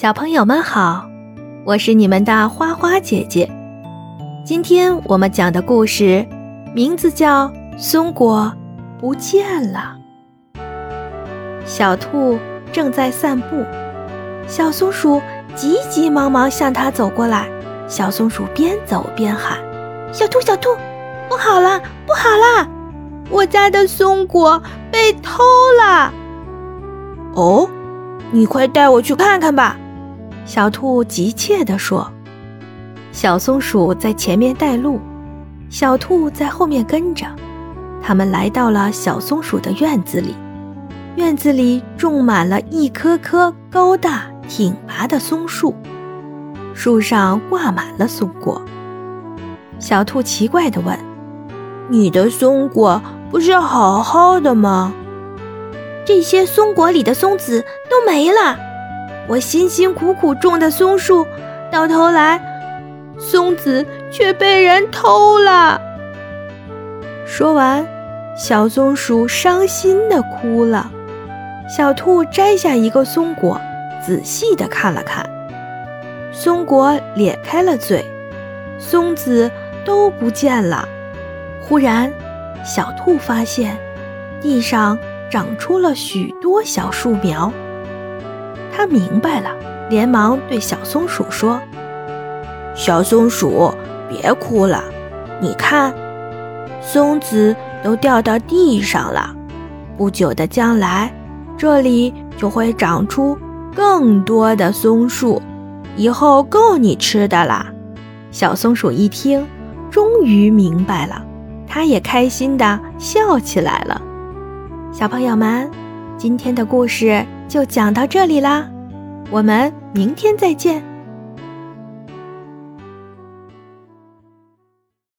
小朋友们好，我是你们的花花姐姐。今天我们讲的故事名字叫《松果不见了》。小兔正在散步，小松鼠急急忙忙向它走过来。小松鼠边走边喊：“小兔，小兔，不好了，不好了！我家的松果被偷了！”哦，你快带我去看看吧。小兔急切地说：“小松鼠在前面带路，小兔在后面跟着。他们来到了小松鼠的院子里，院子里种满了一棵棵高大挺拔的松树，树上挂满了松果。小兔奇怪地问：‘你的松果不是好好的吗？这些松果里的松子都没了。’”我辛辛苦苦种的松树，到头来，松子却被人偷了。说完，小松鼠伤心的哭了。小兔摘下一个松果，仔细的看了看，松果咧开了嘴，松子都不见了。忽然，小兔发现地上长出了许多小树苗。他明白了，连忙对小松鼠说：“小松鼠，别哭了，你看，松子都掉到地上了。不久的将来，这里就会长出更多的松树，以后够你吃的啦。”小松鼠一听，终于明白了，它也开心地笑起来了。小朋友们，今天的故事。就讲到这里啦，我们明天再见。